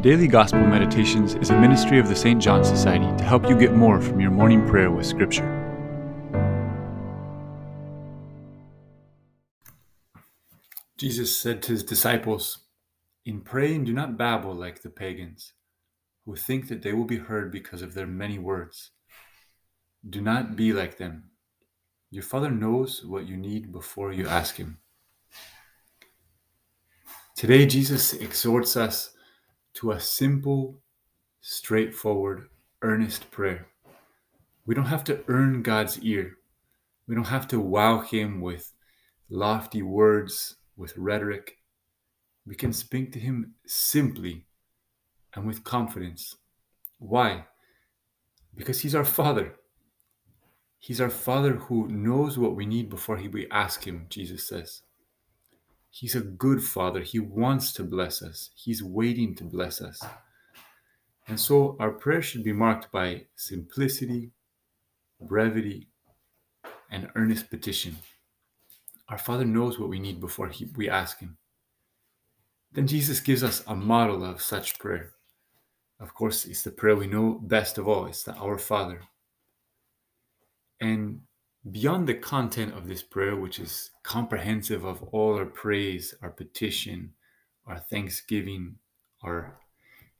Daily Gospel Meditations is a ministry of the St. John Society to help you get more from your morning prayer with Scripture. Jesus said to his disciples, In praying, do not babble like the pagans, who think that they will be heard because of their many words. Do not be like them. Your Father knows what you need before you ask Him. Today, Jesus exhorts us to a simple, straightforward, earnest prayer. We don't have to earn God's ear. We don't have to wow Him with lofty words, with rhetoric. We can speak to Him simply and with confidence. Why? Because He's our Father. He's our Father who knows what we need before we ask Him, Jesus says. He's a good father. He wants to bless us. He's waiting to bless us. And so our prayer should be marked by simplicity, brevity, and earnest petition. Our Father knows what we need before he, we ask Him. Then Jesus gives us a model of such prayer. Of course, it's the prayer we know best of all. It's the Our Father. And beyond the content of this prayer, which is comprehensive of all our praise, our petition, our thanksgiving, our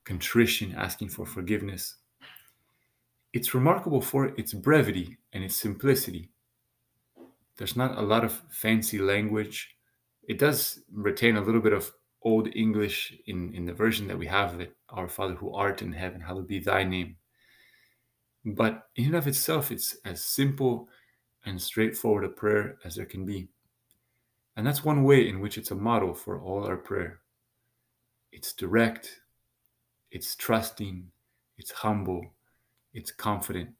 contrition, asking for forgiveness, it's remarkable for its brevity and its simplicity. There's not a lot of fancy language. It does retain a little bit of Old English in, in the version that we have Our Father who art in heaven, hallowed be thy name. But in and of itself, it's as simple and straightforward a prayer as there can be. And that's one way in which it's a model for all our prayer. It's direct, it's trusting, it's humble, it's confident,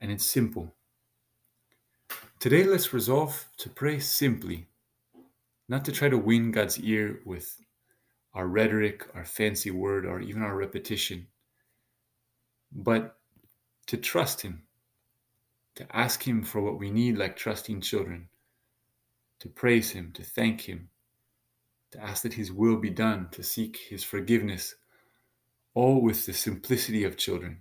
and it's simple. Today, let's resolve to pray simply, not to try to win God's ear with our rhetoric, our fancy word, or even our repetition, but to trust Him to ask Him for what we need, like trusting children, to praise Him, to thank Him, to ask that His will be done, to seek His forgiveness, all with the simplicity of children.